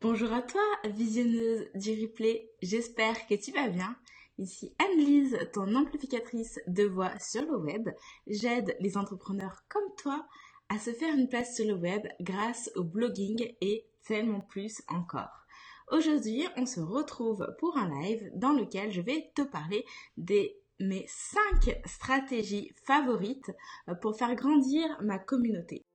Bonjour à toi, visionneuse du replay, j'espère que tu vas bien. Ici Anne-Lise, ton amplificatrice de voix sur le web. J'aide les entrepreneurs comme toi à se faire une place sur le web grâce au blogging et tellement plus encore. Aujourd'hui, on se retrouve pour un live dans lequel je vais te parler des mes 5 stratégies favorites pour faire grandir ma communauté.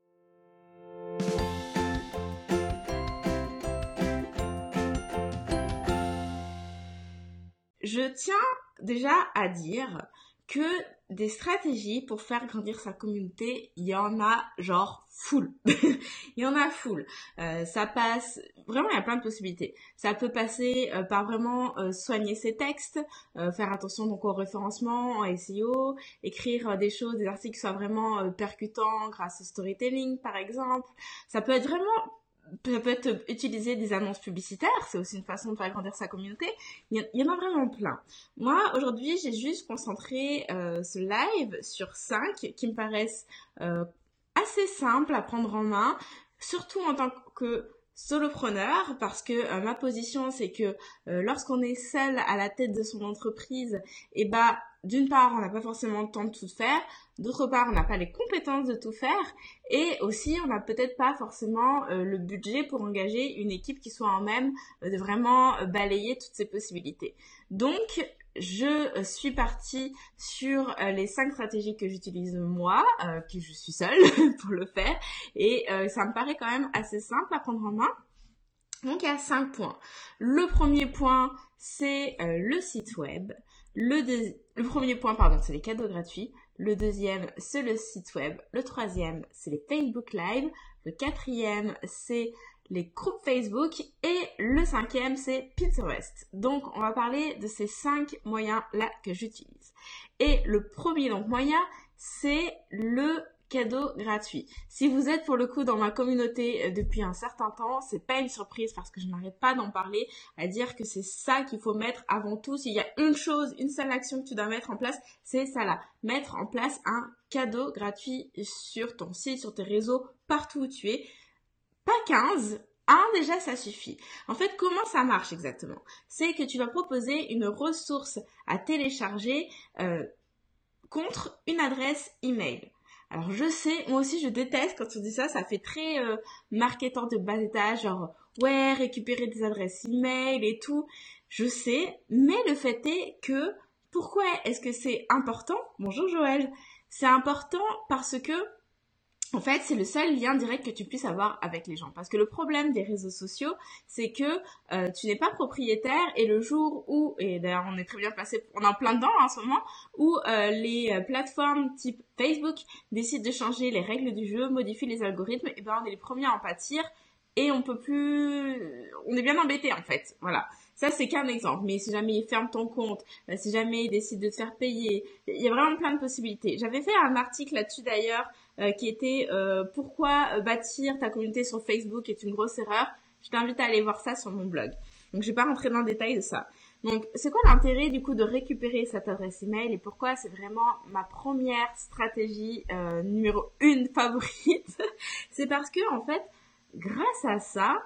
Je tiens déjà à dire que des stratégies pour faire grandir sa communauté, il y en a genre full. il y en a full. Euh, ça passe, vraiment il y a plein de possibilités. Ça peut passer euh, par vraiment euh, soigner ses textes, faire attention donc au référencement, en SEO, écrire des choses, des articles qui soient vraiment percutants grâce au storytelling par exemple. Ça peut être vraiment ça peut être utiliser des annonces publicitaires, c'est aussi une façon de faire grandir sa communauté. Il y, en a vraiment plein. Moi, aujourd'hui, j'ai juste concentré euh, ce live sur cinq qui me paraissent euh, assez simples à prendre en main, surtout en tant que solopreneur parce que euh, ma position c'est que lorsqu'on est seul à la tête de son entreprise et eh bah d'une part, on n'a pas forcément le temps de tout faire, d'autre part, on n'a pas les compétences de tout faire, et aussi, on n'a peut-être pas forcément euh, le budget pour engager une équipe qui soit en même euh, de vraiment euh, balayer toutes ces possibilités. Donc, je suis partie sur les cinq stratégies que j'utilise moi, que je suis seule pour le faire, et ça me paraît quand même assez simple à prendre en main. Donc il y a cinq points. Le premier point, c'est le site web. Le, le premier point, pardon, c'est les cadeaux gratuits. Le deuxième, c'est le site web. Le troisième, c'est les Facebook Live. Le quatrième, c'est les groupes Facebook. Et le cinquième, c'est Pinterest. Donc, on va parler de ces cinq moyens-là que j'utilise. Et le premier donc, moyen, c'est le cadeau gratuit. Si vous êtes pour le coup dans ma communauté euh, depuis un certain temps, c'est pas une surprise parce que je n'arrête pas d'en parler, à dire que c'est ça qu'il faut mettre avant tout. S'il y a une chose, une seule action que tu dois mettre en place, c'est ça là. Mettre en place un cadeau gratuit sur ton site, sur tes réseaux, partout où tu es. Pas 15, un déjà ça suffit. En fait, comment ça marche exactement? C'est que tu vas proposer une ressource à télécharger euh, contre une adresse email. Alors je sais, moi aussi je déteste quand on dit ça, ça fait très euh, de bas étage, genre ouais, récupérer des adresses email et tout. Je sais, mais le fait est que pourquoi est-ce que c'est important? Bonjour Joël. C'est important parce que en fait, c'est le seul lien direct que tu puisses avoir avec les gens. Parce que le problème des réseaux sociaux, c'est que euh, tu n'es pas propriétaire et le jour où, et d'ailleurs on est très bien placé, on est en plein dedans en ce moment, où euh, les euh, plateformes type Facebook décident de changer les règles du jeu, modifient les algorithmes, et ben on est les premiers à en pâtir et on peut plus, on est bien embêté en fait. Voilà. Ça, c'est qu'un exemple. Mais si jamais il ferme ton compte, si jamais il décide de te faire payer, il y a vraiment plein de possibilités. J'avais fait un article là-dessus d'ailleurs euh, qui était euh, pourquoi euh, bâtir ta communauté sur Facebook est une grosse erreur. Je t'invite à aller voir ça sur mon blog. Donc je vais pas rentrer dans le détail de ça. Donc c'est quoi l'intérêt du coup de récupérer cette adresse email et pourquoi c'est vraiment ma première stratégie numéro une favorite? C'est parce que en fait grâce à ça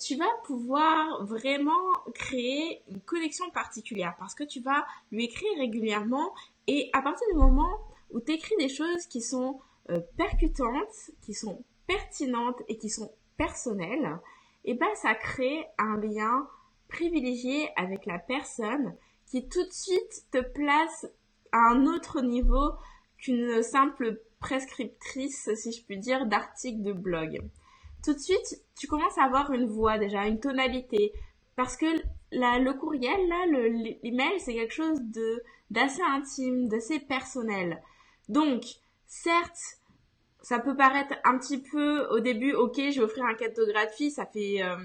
tu vas pouvoir vraiment créer une connexion particulière parce que tu vas lui écrire régulièrement et à partir du moment où tu écris des choses qui sont euh, percutantes, qui sont pertinentes et qui sont personnelles, et ben ça crée un lien privilégié avec la personne qui tout de suite te place à un autre niveau qu'une simple prescriptrice, si je puis dire, d'articles de blog. Tout de suite, tu commences à avoir une voix déjà, une tonalité, parce que le courriel, l'email, c'est quelque chose d'assez intime, d'assez personnel. Donc, certes, ça peut paraître un petit peu au début, ok, je vais offrir un cadeau gratuit, ça fait... Euh,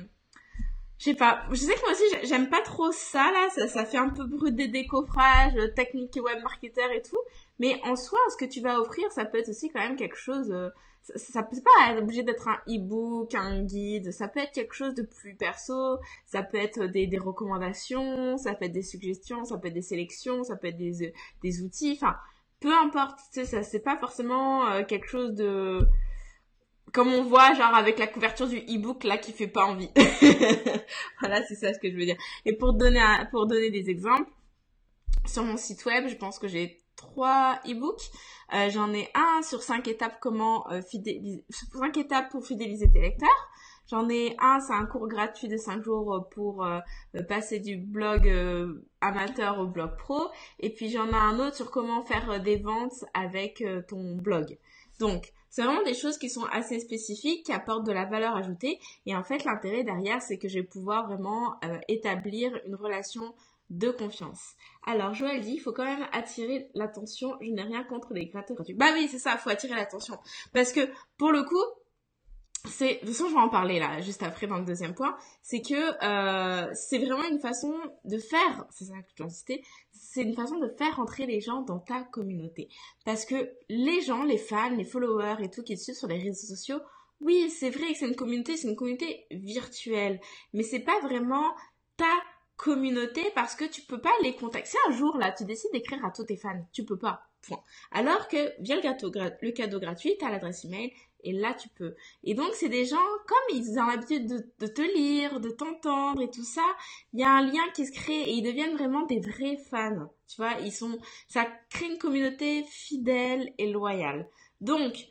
je sais pas, je sais que moi aussi j'aime pas trop ça là, ça, ça fait un peu brut des décoffrages, technique web marketer et tout, mais en soi, ce que tu vas offrir, ça peut être aussi quand même quelque chose, euh, ça, ça, peut pas être obligé d'être un e-book, un guide, ça peut être quelque chose de plus perso, ça peut être des, des recommandations, ça peut être des suggestions, ça peut être des sélections, ça peut être des, des outils, enfin peu importe, tu sais, ça c'est pas forcément euh, quelque chose de comme on voit, genre avec la couverture du e-book là qui fait pas envie. voilà, c'est ça ce que je veux dire. Et pour donner pour donner des exemples, sur mon site web, je pense que j'ai trois e-books. Euh, j'en ai un sur cinq étapes comment euh, fidéliser, cinq étapes pour fidéliser tes lecteurs. J'en ai un, c'est un cours gratuit de 5 jours pour euh, passer du blog amateur au blog pro. Et puis j'en ai un autre sur comment faire des ventes avec ton blog. Donc, c'est vraiment des choses qui sont assez spécifiques, qui apportent de la valeur ajoutée. Et en fait, l'intérêt derrière, c'est que je vais pouvoir vraiment établir une relation de confiance. Alors, Joël dit, il faut quand même attirer l'attention. Je n'ai rien contre les créateurs gratuits. Bah oui, c'est ça, il faut attirer l'attention. Parce que, pour le coup, c'est, de toute façon, je vais en parler là, juste après dans le deuxième point, c'est que euh, c'est vraiment une façon de faire, c'est ça que insister, c'est une façon de faire entrer les gens dans ta communauté. Parce que les gens, les fans, les followers et tout qui te suivent sur les réseaux sociaux, oui, c'est vrai que c'est une communauté, c'est une communauté virtuelle, mais c'est pas vraiment ta communauté parce que tu peux pas les contacter. Si un jour là tu décides d'écrire à tous tes fans, tu peux pas. Point. Alors que via le, le cadeau gratuit, tu as l'adresse email et là tu peux. Et donc c'est des gens comme ils ont l'habitude de, te lire, de t'entendre et tout ça, il y a un lien qui se crée et ils deviennent vraiment des vrais fans. Tu vois, ils sont ça crée une communauté fidèle et loyale. Donc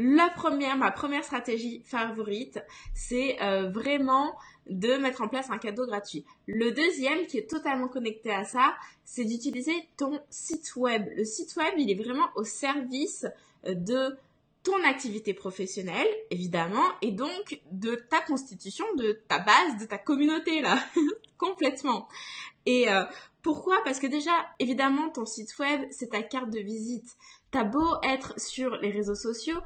la première, ma première stratégie favorite, c'est euh, vraiment de mettre en place un cadeau gratuit. Le deuxième, qui est totalement connecté à ça, c'est d'utiliser ton site web. Le site web, il est vraiment au service euh, de ton activité professionnelle, évidemment, et donc de ta constitution, de ta base, de ta communauté, là, complètement. Et euh, pourquoi? Parce que déjà, évidemment, ton site web, c'est ta carte de visite. T'as beau être sur les réseaux sociaux,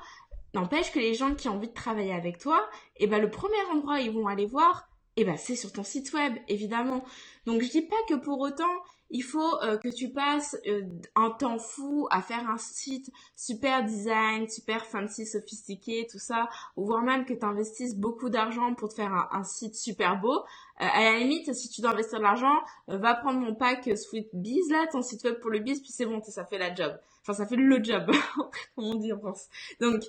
n'empêche que les gens qui ont envie de travailler avec toi, et eh ben le premier endroit ils vont aller voir, et eh ben c'est sur ton site web, évidemment. Donc je dis pas que pour autant il faut euh, que tu passes euh, un temps fou à faire un site super design, super fancy, sophistiqué, tout ça, ou voire même que tu investisses beaucoup d'argent pour te faire un, site super beau. Euh, à la limite, si tu dois investir de l'argent, va prendre mon pack Sweet Biz là, ton site web pour le biz, puis c'est bon, ça fait la job. Enfin, ça fait le job, comme on dit en France. Donc,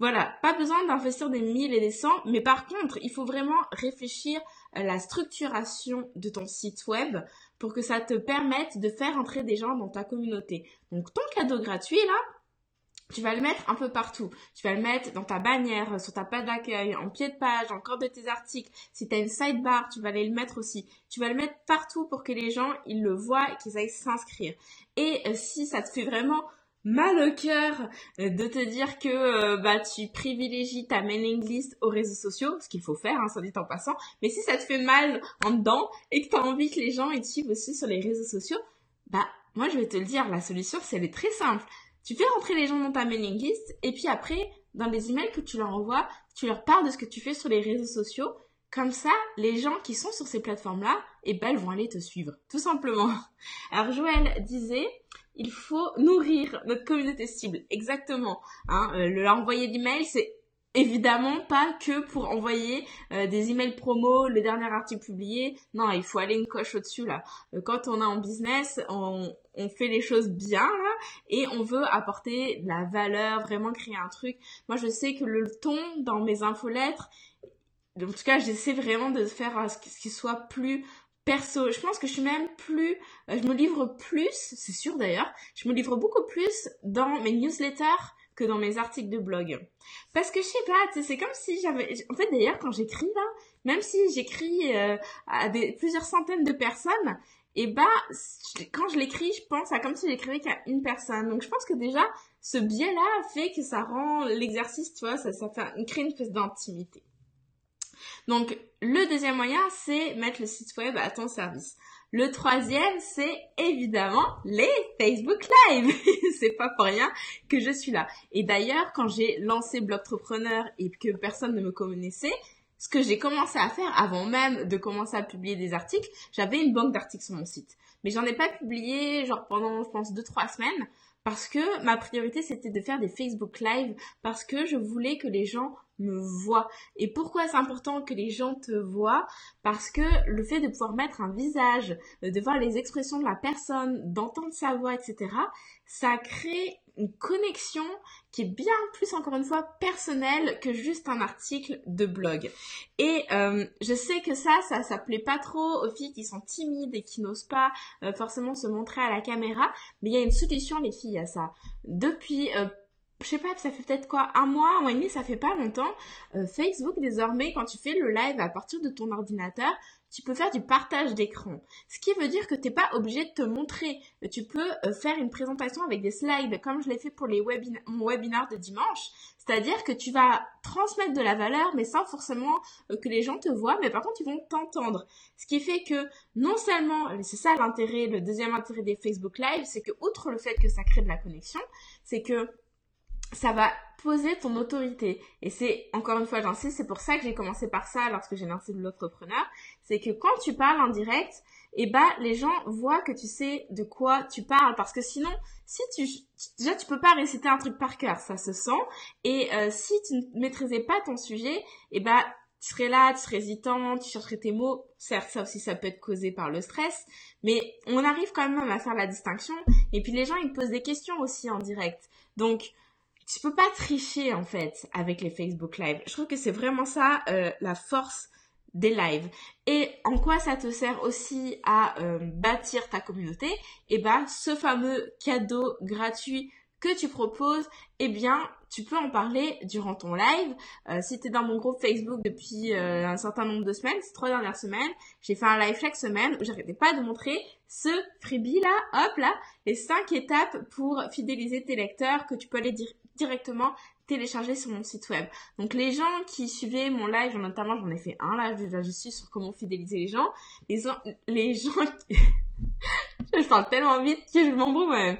voilà, pas besoin d'investir des mille et des cents, mais par contre, il faut vraiment réfléchir à la structuration de ton site web pour que ça te permette de faire entrer des gens dans ta communauté. Donc ton cadeau gratuit là, tu vas le mettre un peu partout. Tu vas le mettre dans ta bannière, sur ta page d'accueil, en pied de page, en corps de tes articles. Si tu as une sidebar, tu vas aller le mettre aussi. Tu vas le mettre partout pour que les gens, ils le voient et qu'ils aillent s'inscrire. Et euh, si ça te fait vraiment mal au cœur euh, de te dire que euh, bah tu privilégies ta mailing list aux réseaux sociaux, ce qu'il faut faire, hein, dit en passant. Mais si ça te fait mal en dedans et que tu as envie que les gens ils te suivent aussi sur les réseaux sociaux, bah moi je vais te le dire, la solution c'est elle est très simple. Tu fais rentrer les gens dans ta mailing list et puis après dans les emails que tu leur envoies, tu leur parles de ce que tu fais sur les réseaux sociaux. Comme ça, les gens qui sont sur ces plateformes-là, eh ben, elles vont aller te suivre, tout simplement. Alors Joël disait, il faut nourrir notre communauté cible. Exactement. Hein, euh, leur envoyer d'emails, c'est évidemment pas que pour envoyer euh, des emails promo, le dernier article publié. Non, il faut aller une coche au-dessus là. Euh, quand on est en business, on, on fait les choses bien là et on veut apporter de la valeur, vraiment créer un truc. Moi, je sais que le ton dans mes infolettres, en tout cas, j'essaie vraiment de faire ce qui soit plus perso, je pense que je suis même plus, euh, je me livre plus, c'est sûr d'ailleurs, je me livre beaucoup plus dans mes newsletters que dans mes articles de blog. Parce que je sais pas, c'est comme si j'avais, en fait d'ailleurs quand j'écris là, même si j'écris euh, à plusieurs centaines de personnes, et bah quand je l'écris, je pense à comme si j'écrivais qu'à une personne. Donc je pense que déjà ce biais-là fait que ça rend l'exercice, tu vois, ça, crée une espèce d'intimité. Donc, le deuxième moyen, c'est mettre le site web à ton service. Le troisième, c'est évidemment les Facebook Live. c'est pas pour rien que je suis là. Et d'ailleurs, quand j'ai lancé Blogtrepreneur et que personne ne me connaissait, ce que j'ai commencé à faire avant même de commencer à publier des articles, j'avais une banque d'articles sur mon site. Mais j'en ai pas publié genre pendant, je pense, deux, trois semaines parce que ma priorité c'était de faire des Facebook Live parce que je voulais que les gens me voient. Et pourquoi c'est important que les gens te voient? Parce que le fait de pouvoir mettre un visage, de voir les expressions de la personne, d'entendre sa voix, etc., ça crée une connexion qui est bien plus, encore une fois, personnelle que juste un article de blog. Et euh, je sais que ça, ça, ça plaît pas trop aux filles qui sont timides et qui n'osent pas euh, forcément se montrer à la caméra, mais il y a une solution, les filles, à ça. Depuis euh, je sais pas, ça fait peut-être quoi, un mois, un mois et ça fait pas longtemps. Euh, Facebook, désormais, quand tu fais le live à partir de ton ordinateur, tu peux faire du partage d'écran. Ce qui veut dire que t'es pas obligé de te montrer. Tu peux euh, faire une présentation avec des slides, comme je l'ai fait pour les mon webinaire de dimanche. C'est-à-dire que tu vas transmettre de la valeur, mais sans forcément euh, que les gens te voient, mais par contre, ils vont t'entendre. Ce qui fait que non seulement, c'est ça l'intérêt, le deuxième intérêt des Facebook Live, c'est que outre le fait que ça crée de la connexion, c'est que ça va poser ton autorité. Et c'est, encore une fois, j'insiste, c'est pour ça que j'ai commencé par ça lorsque j'ai lancé l'entrepreneur. C'est que quand tu parles en direct, eh ben, les gens voient que tu sais de quoi tu parles. Parce que sinon, si tu, déjà, tu peux pas réciter un truc par cœur, ça se sent. Et euh, si tu ne maîtrisais pas ton sujet, eh ben, tu serais là, tu serais hésitant, tu chercherais tes mots. Certes, ça aussi, ça peut être causé par le stress, mais on arrive quand même à faire la distinction. Et puis les gens, ils te posent des questions aussi en direct. Donc, tu peux pas tricher en fait avec les Facebook Live. Je trouve que c'est vraiment ça euh, la force des lives. Et en quoi ça te sert aussi à euh, bâtir ta communauté? Eh ben, ce fameux cadeau gratuit que tu proposes, eh bien, tu peux en parler durant ton live. Euh, si tu es dans mon groupe Facebook depuis un certain nombre de semaines, ces trois dernières semaines, j'ai fait un live chaque semaine où j'arrêtais pas de montrer ce freebie là, hop là, les cinq étapes pour fidéliser tes lecteurs que tu peux aller dire directement télécharger sur mon site web. Donc les gens qui suivaient mon live, notamment j'en ai fait un là, déjà je suis sur comment fidéliser les gens. Les, les gens qui... je parle tellement vite que je m'embrouille moi-même.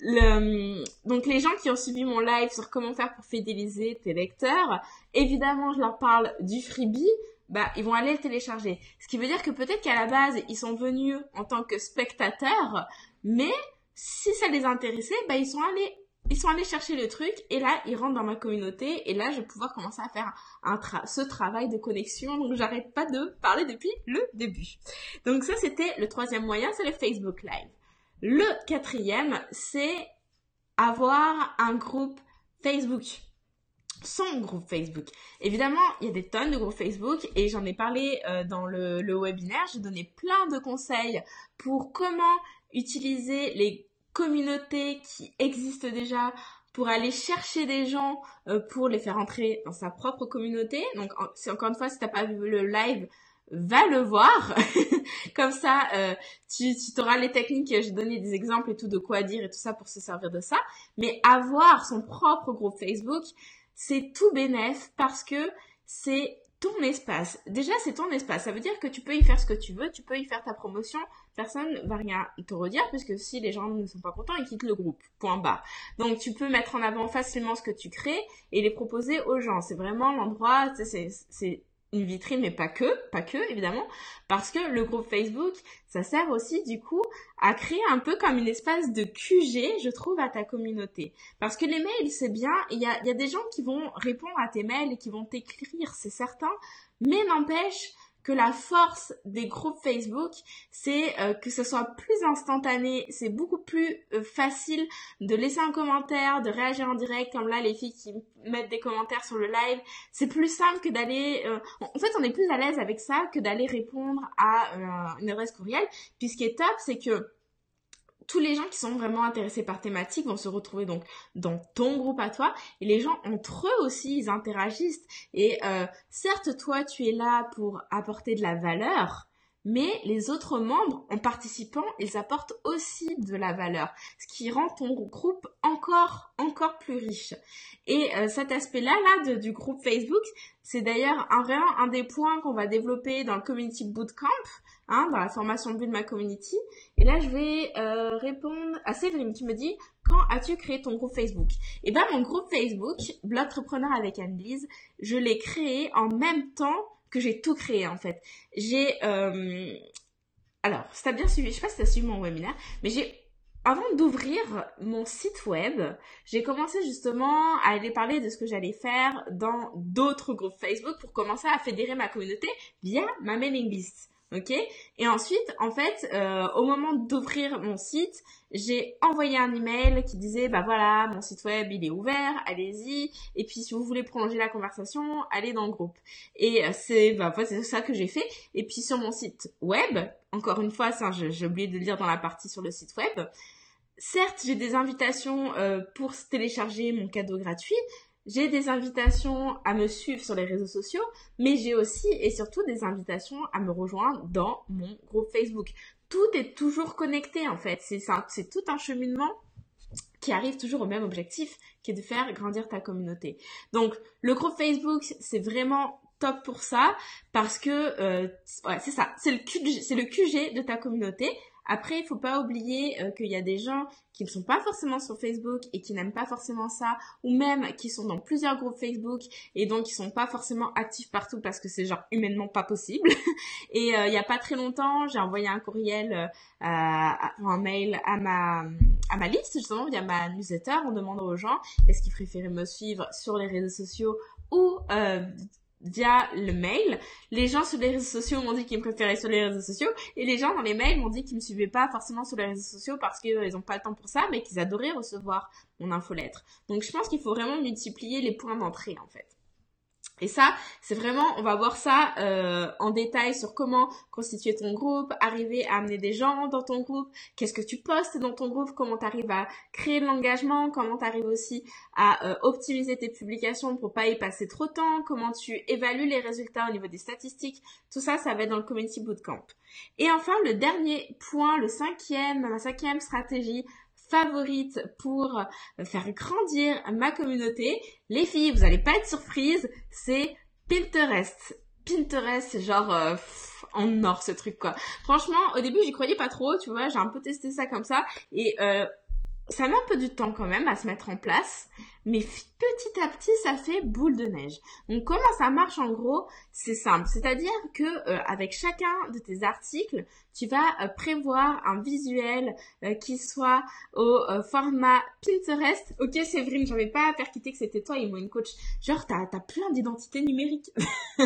Le, donc les gens qui ont suivi mon live sur comment faire pour fidéliser tes lecteurs, évidemment je leur parle du freebie, bah ils vont aller le télécharger. Ce qui veut dire que peut-être qu'à la base ils sont venus en tant que spectateurs, mais si ça les intéressait, bah ils sont allés ils sont allés chercher le truc et là ils rentrent dans ma communauté et là je vais pouvoir commencer à faire un ce travail de connexion donc j'arrête pas de parler depuis le début. Donc ça c'était le troisième moyen, c'est le Facebook Live. Le quatrième c'est avoir un groupe Facebook. Son groupe Facebook. Évidemment, il y a des tonnes de groupes Facebook et j'en ai parlé euh, dans le, webinaire. J'ai donné plein de conseils pour comment utiliser les communauté qui existe déjà pour aller chercher des gens euh, pour les faire entrer dans sa propre communauté. Donc encore une fois si t'as pas vu le live, va le voir. Comme ça, euh, tu, tu les techniques. J'ai donné des exemples et tout de quoi dire et tout ça pour se servir de ça. Mais avoir son propre groupe Facebook, c'est tout bénéf parce que c'est ton espace. Déjà, c'est ton espace. Ça veut dire que tu peux y faire ce que tu veux, tu peux y faire ta promotion. Personne va rien te redire puisque si les gens ne sont pas contents, ils quittent le groupe. Point bas. Donc, tu peux mettre en avant facilement ce que tu crées et les proposer aux gens. C'est vraiment l'endroit, c'est une vitrine, mais pas que, pas que, évidemment, parce que le groupe Facebook, ça sert aussi, du coup, à créer un peu comme une espèce de QG, je trouve, à ta communauté. Parce que les mails, c'est bien, il y a, y a des gens qui vont répondre à tes mails qui vont t'écrire, c'est certain, mais n'empêche, que la force des groupes Facebook, c'est euh, que ce soit plus instantané, c'est beaucoup plus euh, facile de laisser un commentaire, de réagir en direct, comme là les filles qui mettent des commentaires sur le live. C'est plus simple que d'aller... Euh, en fait, on est plus à l'aise avec ça que d'aller répondre à une adresse courriel. Puis ce qui est top, c'est que tous les gens qui sont vraiment intéressés par thématique vont se retrouver donc dans ton groupe à toi et les gens entre eux aussi ils interagissent et euh, certes toi tu es là pour apporter de la valeur mais les autres membres, en participant, ils apportent aussi de la valeur, ce qui rend ton groupe encore, encore plus riche. Et euh, cet aspect-là, là, du groupe Facebook, c'est d'ailleurs un, un des points qu'on va développer dans le Community Bootcamp, hein, dans la formation Build My Community. Et là, je vais euh, répondre à Séverine qui me dit quand as-tu créé ton groupe Facebook? Eh ben, mon groupe Facebook, Blogtrepreneur avec Anne-Lise, je l'ai créé en même temps que j'ai tout créé en fait. J'ai euh... alors, ça bien suivi, je sais pas si tu as suivi mon webinaire, mais j'ai avant d'ouvrir mon site web, j'ai commencé justement à aller parler de ce que j'allais faire dans d'autres groupes Facebook pour commencer à fédérer ma communauté via ma mailing list. Ok Et ensuite, en fait, euh, au moment d'ouvrir mon site, j'ai envoyé un email qui disait, bah voilà, mon site web, il est ouvert, allez-y. Et puis, si vous voulez prolonger la conversation, allez dans le groupe. Et euh, c'est, bah, c'est ça que j'ai fait. Et puis, sur mon site web, encore une fois, ça, j'ai oublié de le dire dans la partie sur le site web. Certes, j'ai des invitations euh, pour télécharger mon cadeau gratuit, j'ai des invitations à me suivre sur les réseaux sociaux, mais j'ai aussi et surtout des invitations à me rejoindre dans mon groupe Facebook. Tout est toujours connecté en fait. C'est tout un cheminement qui arrive toujours au même objectif, qui est de faire grandir ta communauté. Donc le groupe Facebook, c'est vraiment top pour ça parce que euh, ouais, c'est ça, c'est le QG de ta communauté après, il faut pas oublier euh, qu'il y a des gens qui ne sont pas forcément sur Facebook et qui n'aiment pas forcément ça, ou même qui sont dans plusieurs groupes Facebook et donc qui sont pas forcément actifs partout parce que c'est genre humainement pas possible. et euh, il y a pas très longtemps, j'ai envoyé un courriel, euh, un mail à ma à ma liste justement via ma newsletter en demandant aux gens est-ce qu'ils préféraient me suivre sur les réseaux sociaux ou euh, via le mail. Les gens sur les réseaux sociaux m'ont dit qu'ils me préféraient sur les réseaux sociaux et les gens dans les mails m'ont dit qu'ils me suivaient pas forcément sur les réseaux sociaux parce qu'ils euh, n'ont pas le temps pour ça, mais qu'ils adoraient recevoir mon infolettre. Donc je pense qu'il faut vraiment multiplier les points d'entrée en fait. Et ça, c'est vraiment, on va voir ça euh, en détail sur comment constituer ton groupe, arriver à amener des gens dans ton groupe, qu'est-ce que tu postes dans ton groupe, comment tu arrives à créer de l'engagement, comment tu arrives aussi à euh, optimiser tes publications pour pas y passer trop de temps, comment tu évalues les résultats au niveau des statistiques. Tout ça, ça va être dans le Community Bootcamp. Et enfin, le dernier point, le cinquième, ma cinquième stratégie favorite pour euh, faire grandir ma communauté. Les filles, vous allez pas être surprises, c'est Pinterest. Pinterest, c'est genre euh, en or ce truc quoi. Franchement, au début j'y croyais pas trop, tu vois, j'ai un peu testé ça comme ça et euh, ça met un peu du temps quand même à se mettre en place, mais petit à petit ça fait boule de neige. Donc comment ça marche en gros C'est simple, c'est-à-dire que euh, avec chacun de tes articles, tu vas euh, prévoir un visuel euh, qui soit au format Pinterest. Ok Séverine, j'avais pas percuté que c'était toi et moi une coach. Genre t'as as plein d'identités numériques.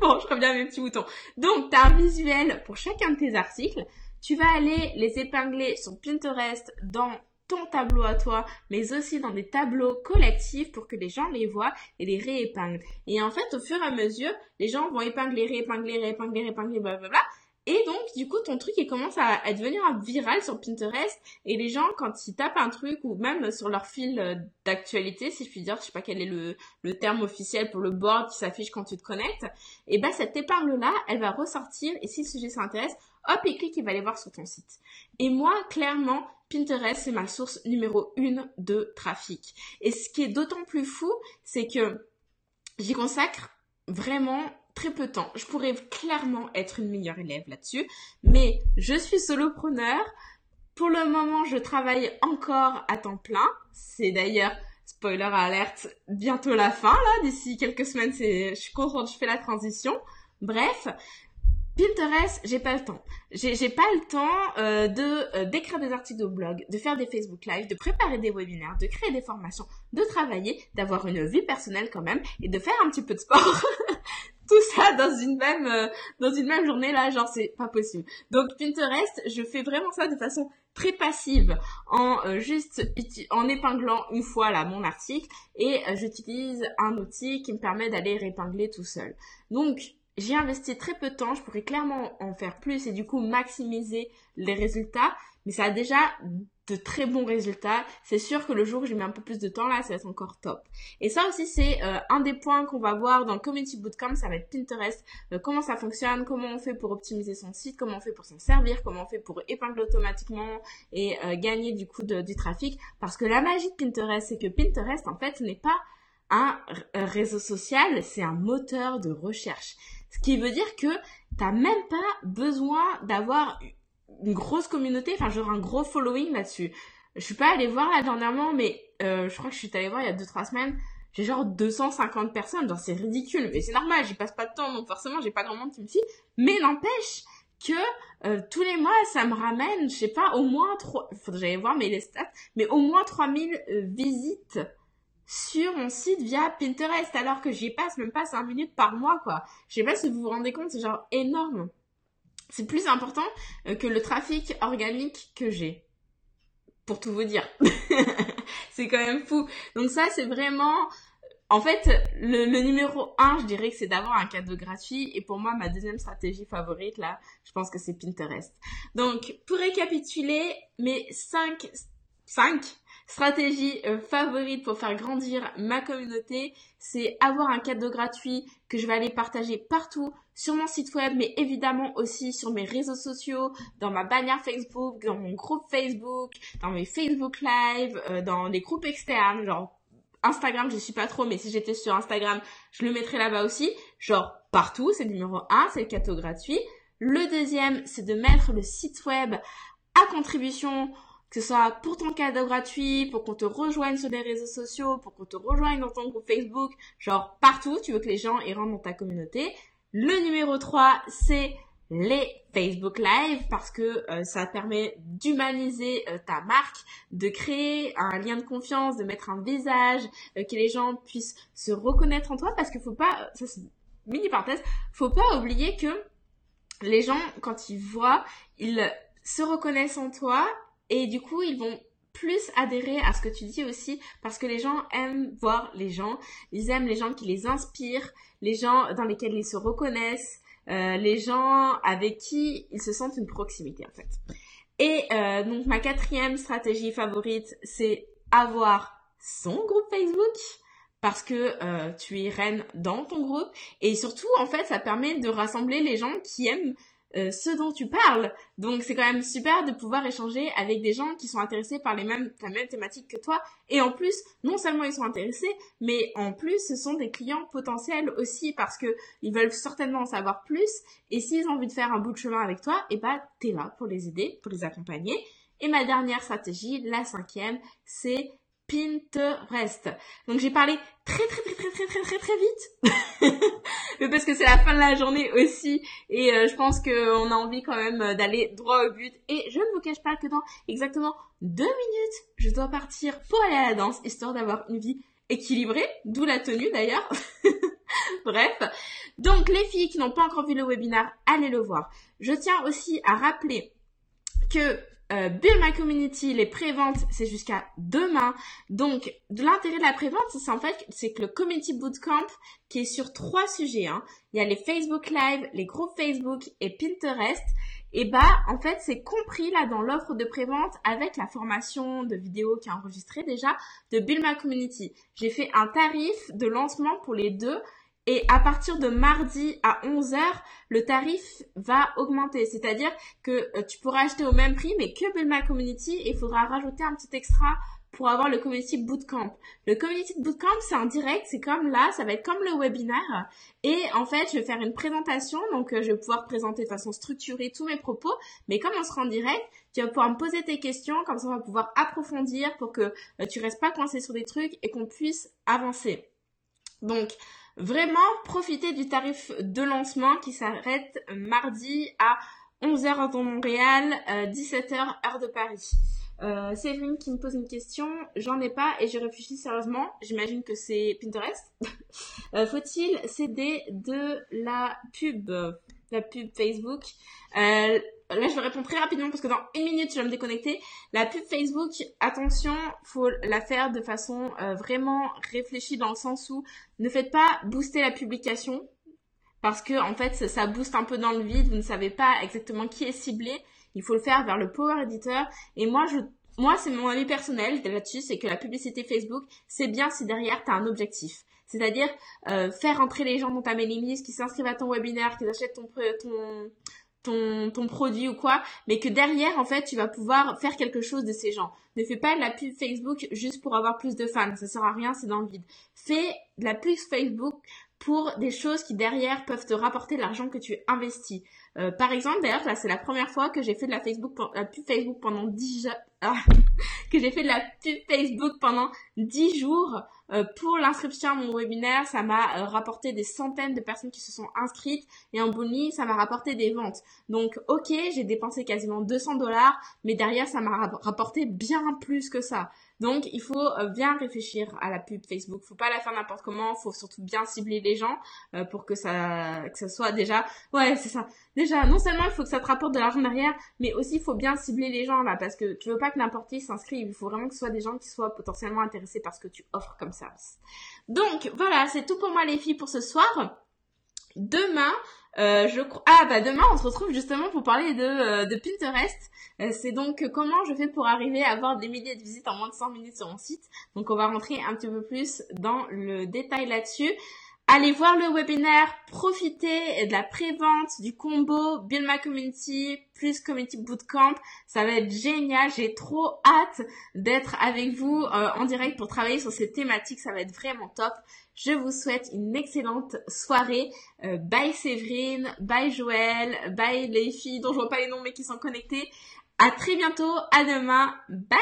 bon, je reviens à mes petits boutons. Donc t'as un visuel pour chacun de tes articles. Tu vas aller les épingler sur Pinterest dans ton tableau à toi, mais aussi dans des tableaux collectifs pour que les gens les voient et les réépinglent. Et en fait, au fur et à mesure, les gens vont épingler, réépingler, réépingler, réépingler, blablabla. Et donc, du coup, ton truc, il commence à, devenir un viral sur Pinterest. Et les gens, quand ils tapent un truc, ou même sur leur fil euh, d'actualité, si je puis dire, je sais pas quel est le, terme officiel pour le board qui s'affiche quand tu te connectes, et ben cette épingle-là, elle va ressortir. Et si le sujet s'intéresse, hop, il clique, il va aller voir sur ton site. Et moi, clairement, Pinterest, c'est ma source numéro une de trafic. Et ce qui est d'autant plus fou, c'est que j'y consacre vraiment très peu de temps. Je pourrais clairement être une meilleure élève là-dessus, mais je suis solopreneur. Pour le moment, je travaille encore à temps plein. C'est d'ailleurs spoiler alerte, bientôt la fin là. D'ici quelques semaines, je suis contente, je fais la transition. Bref, Pinterest, j'ai pas le temps. J'ai pas le temps euh, de euh, d'écrire des articles de blog, de faire des Facebook Live, de préparer des webinaires, de créer des formations, de travailler, d'avoir une vie personnelle quand même et de faire un petit peu de sport. Tout ça dans une même euh, dans une même journée là, genre c'est pas possible. Donc Pinterest, je fais vraiment ça de façon très passive en juste en épinglant une fois là mon article et j'utilise un outil qui me permet d'aller répingler tout seul. Donc j'ai investi très peu de temps, je pourrais clairement en faire plus et du coup maximiser les résultats, mais ça a déjà de très bons résultats. C'est sûr que le jour où j'ai mis un peu plus de temps là, ça va être encore top. Et ça aussi, c'est euh, un des points qu'on va voir dans le Community Bootcamp, ça va être Pinterest, euh, comment ça fonctionne, comment on fait pour optimiser son site, comment on fait pour s'en servir, comment on fait pour épingler automatiquement et euh, gagner du coup du trafic. Parce que la magie de Pinterest, c'est que Pinterest, en fait, n'est pas un réseau social, c'est un moteur de recherche. Ce qui veut dire que t'as même pas besoin d'avoir une grosse communauté, enfin genre un gros following là-dessus. Je suis pas allée voir là dernièrement, mais euh, je crois que je suis allée voir il y a 2-3 semaines. J'ai genre 250 personnes, genre c'est ridicule, mais c'est normal, j'y passe pas de temps, donc forcément j'ai pas grand monde qui me suit. Mais n'empêche que euh, tous les mois ça me ramène, je sais pas, au moins 3, faudrait j'aille voir mais les stats, mais au moins 3000 euh, visites sur mon site via Pinterest alors que j'y passe même pas 5 minutes par mois quoi. Je sais pas si vous vous rendez compte, c'est genre énorme. c'est plus important euh, que le trafic organique que j'ai. Pour tout vous dire. c'est quand même fou. Donc ça, c'est vraiment... En fait, le, le numéro un, je dirais que c'est d'avoir un cadeau gratuit. Et pour moi, ma deuxième stratégie favorite, là, je pense que c'est Pinterest. Donc, pour récapituler, mes cinq, cinq stratégie euh, favorite pour faire grandir ma communauté, c'est avoir un cadeau gratuit que je vais aller partager partout sur mon site web, mais évidemment aussi sur mes réseaux sociaux, dans ma bannière Facebook, dans mon groupe Facebook, dans mes Facebook Live, euh, dans les groupes externes, genre Instagram, je suis pas trop, mais si j'étais sur Instagram, je le mettrais là-bas aussi. Genre partout, c'est numéro 1, c'est le cadeau gratuit. Le deuxième, c'est de mettre le site web à contribution que ce soit pour ton cadeau gratuit, pour qu'on te rejoigne sur les réseaux sociaux, pour qu'on te rejoigne dans ton groupe Facebook, genre partout, tu veux que les gens y rentrent dans ta communauté. Le numéro 3, c'est les Facebook Live parce que euh, ça permet d'humaniser euh, ta marque, de créer un lien de confiance, de mettre un visage, euh, que les gens puissent se reconnaître en toi parce qu'il faut pas, ça c'est mini parenthèse, faut pas oublier que les gens quand ils voient, ils se reconnaissent en toi et du coup, ils vont plus adhérer à ce que tu dis aussi parce que les gens aiment voir les gens, ils aiment les gens qui les inspirent, les gens dans lesquels ils se reconnaissent, euh, les gens avec qui ils se sentent une proximité en fait. Et euh, donc ma quatrième stratégie favorite, c'est avoir son groupe Facebook parce que euh, tu es reine dans ton groupe et surtout en fait ça permet de rassembler les gens qui aiment euh, ce dont tu parles. Donc c'est quand même super de pouvoir échanger avec des gens qui sont intéressés par les mêmes, la même thématique que toi. Et en plus, non seulement ils sont intéressés, mais en plus ce sont des clients potentiels aussi parce que ils veulent certainement en savoir plus. Et s'ils ont envie de faire un bout de chemin avec toi, et eh ben t'es là pour les aider, pour les accompagner. Et ma dernière stratégie, la cinquième, c'est Pinterest. Donc j'ai parlé très très très très très très très très vite, mais parce que c'est la fin de la journée aussi et euh, je pense qu'on a envie quand même d'aller droit au but. Et je ne vous cache pas que dans exactement deux minutes, je dois partir pour aller à la danse histoire d'avoir une vie équilibrée, d'où la tenue d'ailleurs. Bref, donc les filles qui n'ont pas encore vu le webinaire, allez le voir. Je tiens aussi à rappeler que euh, Build My Community, les préventes, c'est jusqu'à demain. Donc, de l'intérêt de la prévente, c'est en fait, c'est que le Community Bootcamp, qui est sur trois sujets, hein, il y a les Facebook Live, les groupes Facebook et Pinterest. Et bah, en fait, c'est compris là dans l'offre de prévente avec la formation de vidéo qui est enregistrée déjà de Build My Community. J'ai fait un tarif de lancement pour les deux et à partir de mardi à 11h, le tarif va augmenter. C'est-à-dire que euh, tu pourras acheter au même prix, mais que Belma Community, il faudra rajouter un petit extra pour avoir le Community Bootcamp. Le Community Bootcamp, c'est en direct, c'est comme là, ça va être comme le webinaire. Et en fait, je vais faire une présentation, donc euh, je vais pouvoir présenter de façon structurée tous mes propos. Mais comme on sera en direct, tu vas pouvoir me poser tes questions, comme ça on va pouvoir approfondir pour que euh, tu restes pas coincé sur des trucs et qu'on puisse avancer. Donc, Vraiment, profitez du tarif de lancement qui s'arrête mardi à 11h dans Montréal, 17h euh, heure de Paris. Euh, Séverine qui me pose une question, j'en ai pas et je réfléchis sérieusement. J'imagine que c'est Pinterest. Euh, faut-il céder de la pub, la pub Facebook? Euh, Là, je vais répondre très rapidement parce que dans une minute, je vais me déconnecter. La pub Facebook, attention, faut la faire de façon euh, vraiment réfléchie dans le sens où ne faites pas booster la publication parce que en fait, ça booste un peu dans le vide. Vous ne savez pas exactement qui est ciblé. Il faut le faire vers le Power Editor. Et moi, moi, c'est mon avis personnel là-dessus, c'est que la publicité Facebook, c'est bien si derrière, tu as un objectif. C'est-à-dire euh, faire entrer les gens dans ta mailing list, qui s'inscrivent à ton webinaire, qui achètent ton, ton, ton, ton produit ou quoi, mais que derrière, en fait, tu vas pouvoir faire quelque chose de ces gens. Ne fais pas de la pub Facebook juste pour avoir plus de fans, ça sert à rien, c'est dans le vide. Fais la pub Facebook pour des choses qui derrière peuvent te rapporter l'argent que tu investis. Euh, par exemple, d'ailleurs, là, c'est la première fois que j'ai fait de la Facebook, la pub Facebook pendant 10 ah, que j'ai fait de la pub Facebook pendant 10 jours euh, pour l'inscription à mon webinaire, ça m'a euh, rapporté des centaines de personnes qui se sont inscrites et en Bonnie, ça m'a rapporté des ventes. Donc, ok, j'ai dépensé quasiment 200 dollars, mais derrière, ça m'a rapporté bien plus que ça. Donc, il faut euh, bien réfléchir à la pub Facebook. Faut pas la faire n'importe comment. Faut surtout bien cibler les gens euh, pour que ça, que ça soit déjà. Ouais, c'est ça. Déjà, non seulement il faut que ça te rapporte de l'argent derrière, mais aussi il faut bien cibler les gens là, parce que tu veux pas que n'importe qui s'inscrive. Il faut vraiment que ce soit des gens qui soient potentiellement intéressés par ce que tu offres comme service. Donc voilà, c'est tout pour moi les filles pour ce soir. Demain, euh, je crois. Ah bah demain on se retrouve justement pour parler de, euh, Pinterest. Euh, c'est donc comment je fais pour arriver à avoir des milliers de visites en moins de 100 minutes sur mon site. Donc on va rentrer un petit peu plus dans le détail là-dessus. Allez voir le webinaire, profitez de la pré-vente du combo Build My Community plus Community Bootcamp. Ça va être génial. J'ai trop hâte d'être avec vous en direct pour travailler sur ces thématiques. Ça va être vraiment top. Je vous souhaite une excellente soirée. Euh, bye Séverine, bye Joël, bye les filles dont je vois pas les noms mais qui sont connectées. À très bientôt, à demain, bye